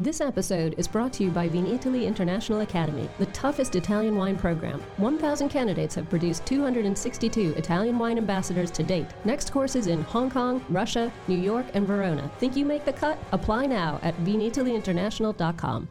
This episode is brought to you by Vinitaly International Academy, the toughest Italian wine program. 1,000 candidates have produced 262 Italian wine ambassadors to date. Next courses in Hong Kong, Russia, New York, and Verona. Think you make the cut? Apply now at vinitalyinternational.com.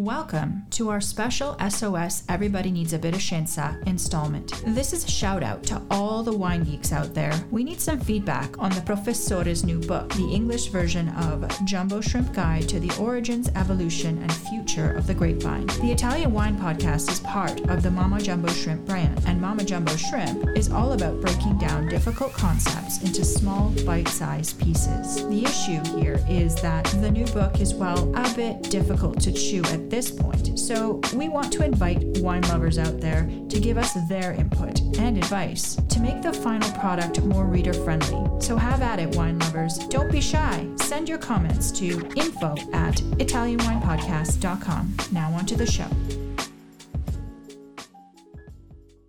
Welcome to our special SOS Everybody Needs a Bit of Scienza installment. This is a shout out to all the wine geeks out there. We need some feedback on the Professore's new book, the English version of Jumbo Shrimp Guide to the Origins, Evolution, and Future of the Grapevine. The Italian Wine Podcast is part of the Mama Jumbo Shrimp brand, and Mama Jumbo Shrimp is all about breaking down difficult concepts into small, bite sized pieces. The issue here is that the new book is, well, a bit difficult to chew at this point. So we want to invite wine lovers out there to give us their input and advice to make the final product more reader friendly. So have at it, wine lovers. Don't be shy. Send your comments to info at ItalianWinePodcast.com. Now on to the show.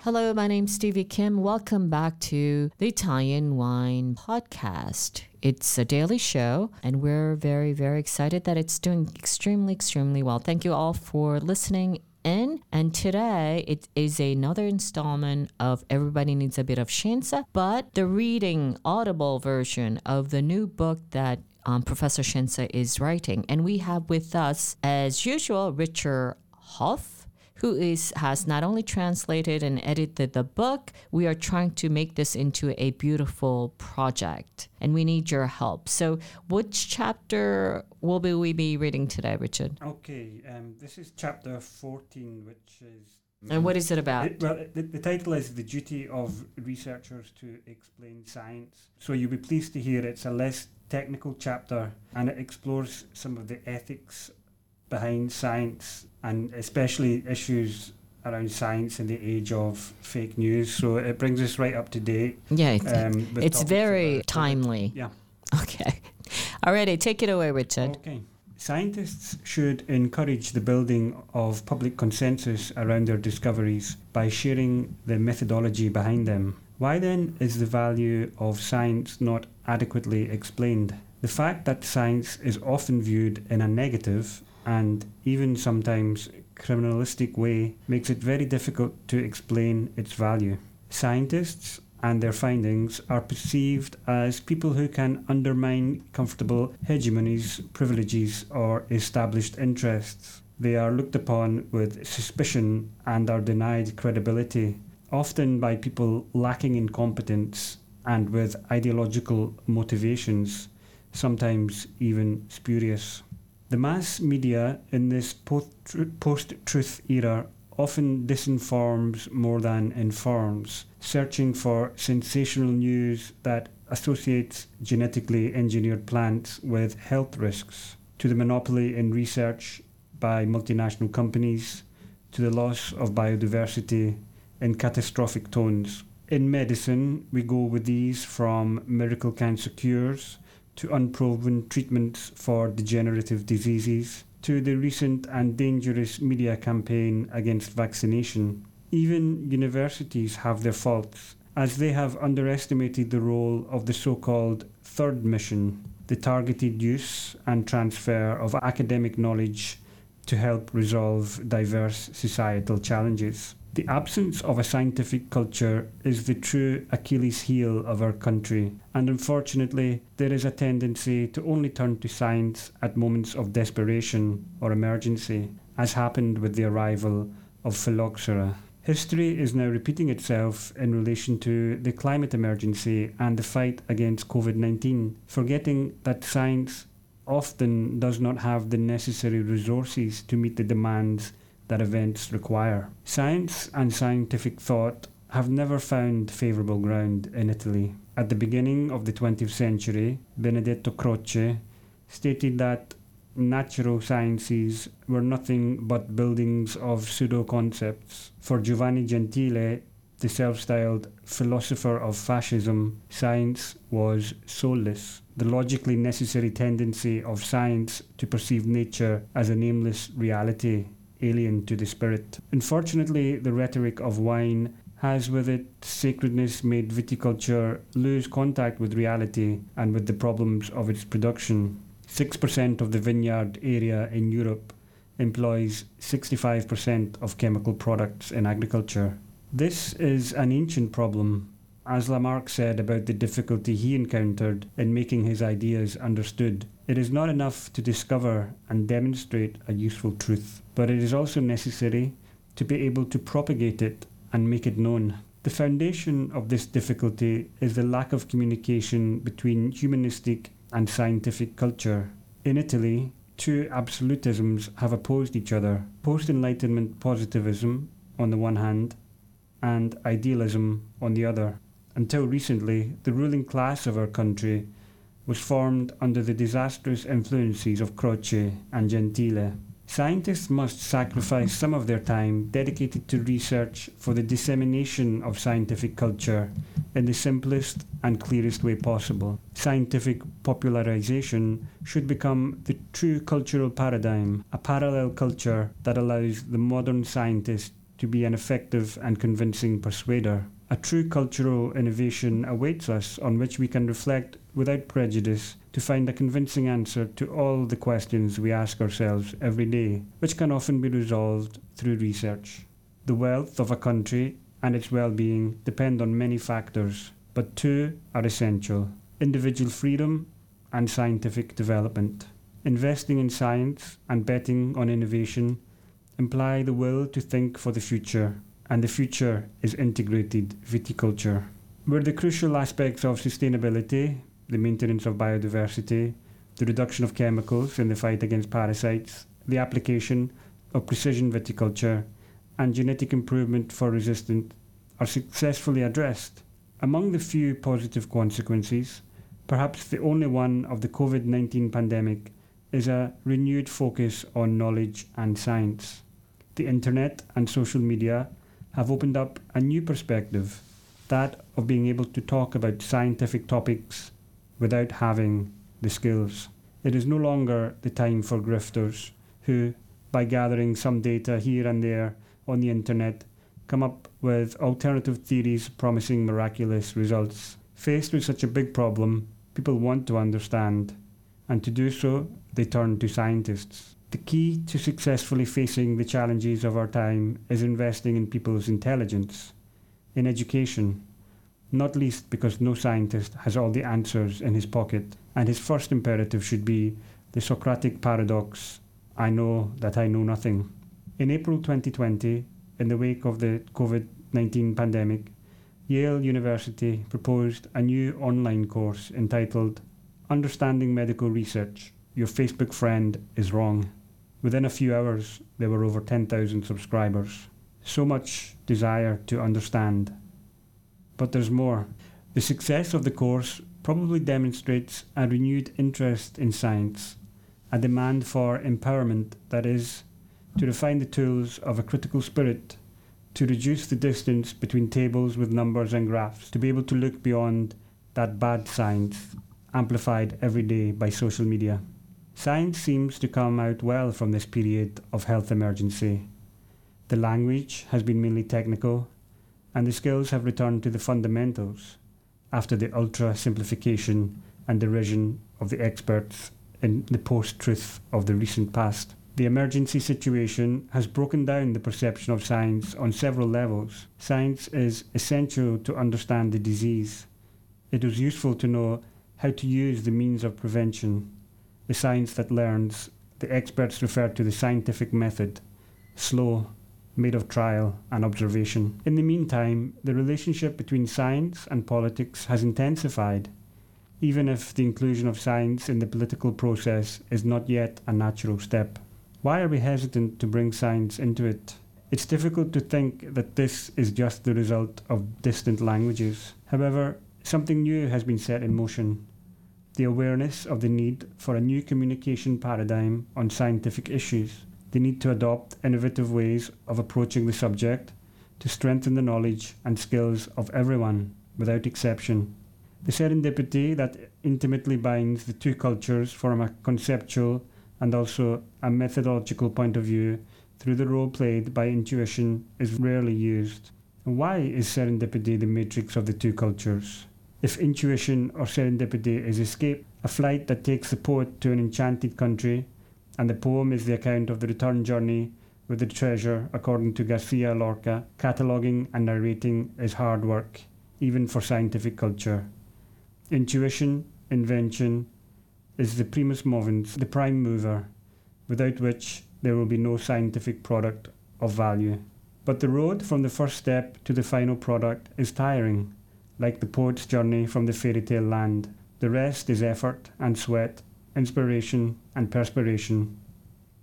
Hello, my name's Stevie Kim. Welcome back to the Italian Wine Podcast. It's a daily show, and we're very, very excited that it's doing extremely, extremely well. Thank you all for listening in. And today it is another installment of Everybody Needs a Bit of Scienza, but the reading audible version of the new book that um, Professor Scienza is writing. And we have with us, as usual, Richard Hoff who is has not only translated and edited the book, we are trying to make this into a beautiful project and we need your help. So which chapter will we be reading today, Richard? Okay, um, this is chapter 14, which is and what is it about? It, well, the, the, title is The Duty of Researchers to Explain Science. So you'll be pleased to hear it's a less technical chapter and it explores some of the ethics behind science and especially issues around science in the age of fake news. So it brings us right up to date. Yeah, um, it's very timely. Yeah. Okay. Alrighty, take it away, Richard. Okay. Scientists should encourage the building of public consensus around their discoveries by sharing the methodology behind them. Why then is the value of science not adequately explained? The fact that science is often viewed in a negative and even sometimes criminalistic way makes it very difficult to explain its value. Scientists and their findings are perceived as people who can undermine comfortable hegemonies, privileges, or established interests. They are looked upon with suspicion and are denied credibility, often by people lacking in competence and with ideological motivations, sometimes even spurious. The mass media in this post truth era often disinforms more than informs, searching for sensational news that associates genetically engineered plants with health risks, to the monopoly in research by multinational companies, to the loss of biodiversity in catastrophic tones. In medicine, we go with these from miracle cancer cures to unproven treatments for degenerative diseases, to the recent and dangerous media campaign against vaccination. Even universities have their faults, as they have underestimated the role of the so called third mission, the targeted use and transfer of academic knowledge to help resolve diverse societal challenges. The absence of a scientific culture is the true Achilles heel of our country, and unfortunately, there is a tendency to only turn to science at moments of desperation or emergency, as happened with the arrival of phylloxera. History is now repeating itself in relation to the climate emergency and the fight against COVID 19, forgetting that science often does not have the necessary resources to meet the demands that events require. Science and scientific thought have never found favourable ground in Italy. At the beginning of the 20th century, Benedetto Croce stated that natural sciences were nothing but buildings of pseudo concepts. For Giovanni Gentile, the self styled philosopher of fascism, science was soulless. The logically necessary tendency of science to perceive nature as a nameless reality alien to the spirit. Unfortunately, the rhetoric of wine has with it sacredness made viticulture lose contact with reality and with the problems of its production. 6% of the vineyard area in Europe employs 65% of chemical products in agriculture. This is an ancient problem, as Lamarck said about the difficulty he encountered in making his ideas understood. It is not enough to discover and demonstrate a useful truth, but it is also necessary to be able to propagate it and make it known. The foundation of this difficulty is the lack of communication between humanistic and scientific culture. In Italy, two absolutisms have opposed each other post Enlightenment positivism on the one hand, and idealism on the other. Until recently, the ruling class of our country was formed under the disastrous influences of Croce and Gentile. Scientists must sacrifice some of their time dedicated to research for the dissemination of scientific culture in the simplest and clearest way possible. Scientific popularization should become the true cultural paradigm, a parallel culture that allows the modern scientist to be an effective and convincing persuader. A true cultural innovation awaits us on which we can reflect without prejudice to find a convincing answer to all the questions we ask ourselves every day, which can often be resolved through research. The wealth of a country and its well being depend on many factors, but two are essential individual freedom and scientific development. Investing in science and betting on innovation imply the will to think for the future, and the future is integrated viticulture. Where the crucial aspects of sustainability, the maintenance of biodiversity, the reduction of chemicals in the fight against parasites, the application of precision viticulture, and genetic improvement for resistance are successfully addressed. Among the few positive consequences, perhaps the only one of the COVID 19 pandemic is a renewed focus on knowledge and science. The internet and social media have opened up a new perspective, that of being able to talk about scientific topics without having the skills. It is no longer the time for grifters who, by gathering some data here and there on the internet, come up with alternative theories promising miraculous results. Faced with such a big problem, people want to understand, and to do so, they turn to scientists. The key to successfully facing the challenges of our time is investing in people's intelligence, in education, not least because no scientist has all the answers in his pocket, and his first imperative should be the Socratic paradox I know that I know nothing. In April 2020, in the wake of the COVID 19 pandemic, Yale University proposed a new online course entitled Understanding Medical Research Your Facebook Friend is Wrong. Within a few hours, there were over 10,000 subscribers. So much desire to understand. But there's more. The success of the course probably demonstrates a renewed interest in science, a demand for empowerment that is, to refine the tools of a critical spirit, to reduce the distance between tables with numbers and graphs, to be able to look beyond that bad science amplified every day by social media. Science seems to come out well from this period of health emergency. The language has been mainly technical, and the skills have returned to the fundamentals after the ultra simplification and derision of the experts in the post truth of the recent past. The emergency situation has broken down the perception of science on several levels. Science is essential to understand the disease. It was useful to know how to use the means of prevention the science that learns, the experts refer to the scientific method, slow, made of trial and observation. In the meantime, the relationship between science and politics has intensified, even if the inclusion of science in the political process is not yet a natural step. Why are we hesitant to bring science into it? It's difficult to think that this is just the result of distant languages. However, something new has been set in motion the awareness of the need for a new communication paradigm on scientific issues, the need to adopt innovative ways of approaching the subject to strengthen the knowledge and skills of everyone without exception. The serendipity that intimately binds the two cultures from a conceptual and also a methodological point of view through the role played by intuition is rarely used. Why is serendipity the matrix of the two cultures? If intuition or serendipity is escape, a flight that takes the poet to an enchanted country, and the poem is the account of the return journey with the treasure, according to Garcia Lorca, cataloguing and narrating is hard work, even for scientific culture. Intuition, invention, is the primus movens, the prime mover, without which there will be no scientific product of value. But the road from the first step to the final product is tiring, like the poet's journey from the fairy tale land. The rest is effort and sweat, inspiration and perspiration.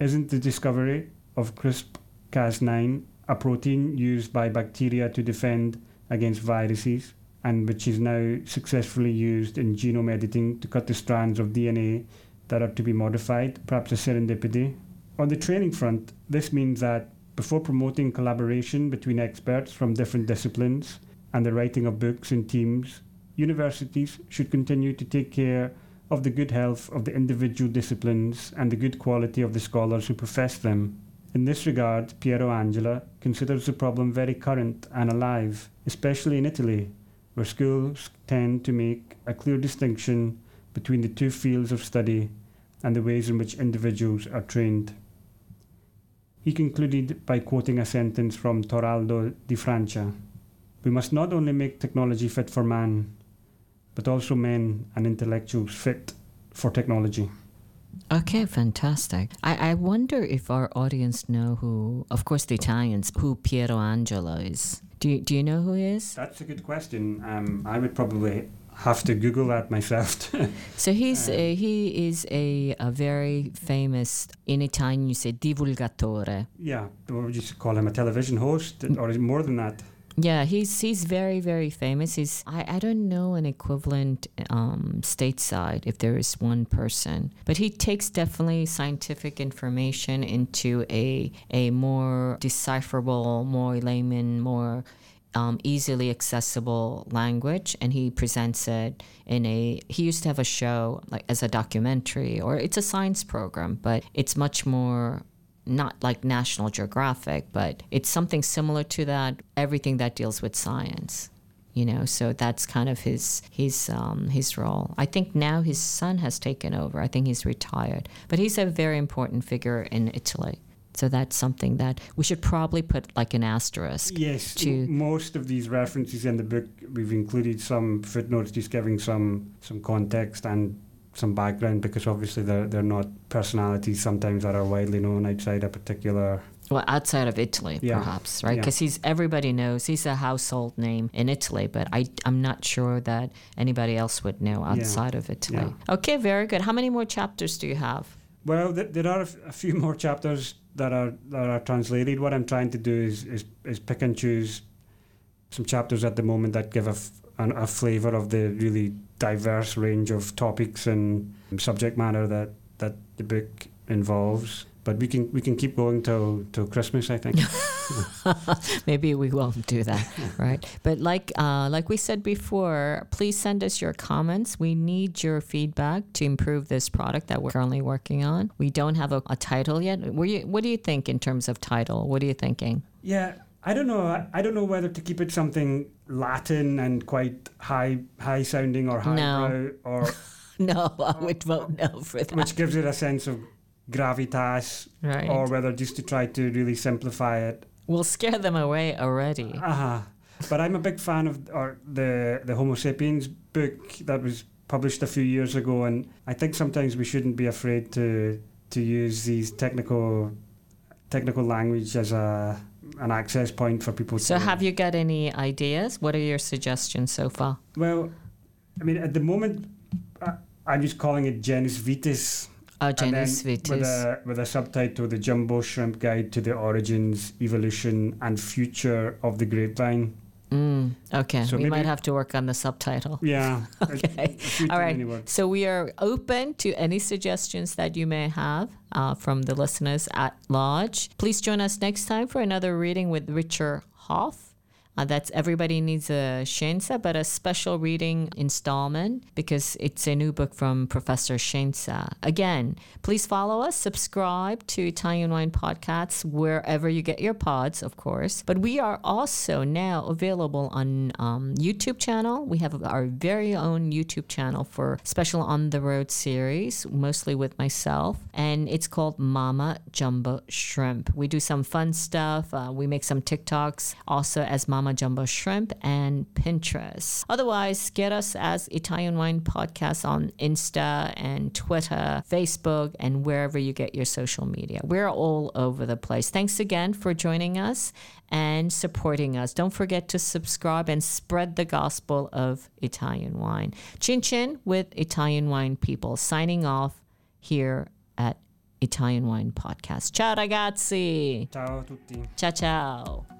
Isn't the discovery of CRISPR-Cas9 a protein used by bacteria to defend against viruses and which is now successfully used in genome editing to cut the strands of DNA that are to be modified, perhaps a serendipity. On the training front, this means that before promoting collaboration between experts from different disciplines and the writing of books in teams, universities should continue to take care of the good health of the individual disciplines and the good quality of the scholars who profess them. In this regard, Piero Angela considers the problem very current and alive, especially in Italy, where schools tend to make a clear distinction between the two fields of study and the ways in which individuals are trained. He concluded by quoting a sentence from Toraldo di Francia We must not only make technology fit for man, but also men and intellectuals fit for technology. Okay, fantastic. I, I wonder if our audience know who, of course, the Italians, who Piero Angela is. Do you, do you know who he is? That's a good question. Um, I would probably have to Google that myself. so he's um, a, he is a, a very famous in Italian you say divulgatore. Yeah, or would you call him a television host, or more than that? Yeah, he's he's very very famous. He's I, I don't know an equivalent um, stateside if there is one person, but he takes definitely scientific information into a a more decipherable, more layman, more um, easily accessible language and he presents it in a he used to have a show like as a documentary or it's a science program but it's much more not like National Geographic, but it's something similar to that. Everything that deals with science, you know. So that's kind of his his um, his role. I think now his son has taken over. I think he's retired, but he's a very important figure in Italy. So that's something that we should probably put like an asterisk. Yes, to most of these references in the book, we've included some footnotes just giving some some context and some background because obviously they're they're not personalities sometimes that are widely known outside a particular well outside of Italy yeah. perhaps right because yeah. he's everybody knows he's a household name in Italy but I I'm not sure that anybody else would know outside yeah. of Italy okay very good how many more chapters do you have well th- there are a, f- a few more chapters that are that are translated what I'm trying to do is is, is pick and choose some chapters at the moment that give a, f- an, a flavor of the really diverse range of topics and subject matter that, that the book involves. But we can we can keep going till till Christmas, I think. Maybe we won't do that, right? But like uh, like we said before, please send us your comments. We need your feedback to improve this product that we're currently working on. We don't have a, a title yet. You, what do you think in terms of title? What are you thinking? Yeah, I don't know. I don't know whether to keep it something Latin and quite high high sounding or highbrow no. or no, I would vote no for that. Which gives it a sense of gravitas, right. or whether just to try to really simplify it. We'll scare them away already. Uh huh. But I'm a big fan of or the the Homo sapiens book that was published a few years ago, and I think sometimes we shouldn't be afraid to to use these technical technical language as a an access point for people. So, to, have you got any ideas? What are your suggestions so far? Well, I mean, at the moment, I, I'm just calling it Genus Vitis. Oh, Genus Vitis. With a, with a subtitle, The Jumbo Shrimp Guide to the Origins, Evolution, and Future of the Grapevine. Mm, okay, so we might have to work on the subtitle. Yeah. okay. All right. So we are open to any suggestions that you may have uh, from the listeners at large. Please join us next time for another reading with Richard Hoff. Uh, that's Everybody Needs a Scienza, but a special reading installment because it's a new book from Professor Scienza. Again, please follow us, subscribe to Italian Wine Podcasts wherever you get your pods, of course. But we are also now available on um, YouTube channel. We have our very own YouTube channel for special on the road series, mostly with myself, and it's called Mama Jumbo Shrimp. We do some fun stuff. Uh, we make some TikToks also as Mama Jumbo Shrimp and Pinterest. Otherwise, get us as Italian Wine Podcast on Insta and Twitter, Facebook, and wherever you get your social media. We're all over the place. Thanks again for joining us and supporting us. Don't forget to subscribe and spread the gospel of Italian wine. Chin Chin with Italian Wine People, signing off here at Italian Wine Podcast. Ciao ragazzi. Ciao a tutti. Ciao ciao.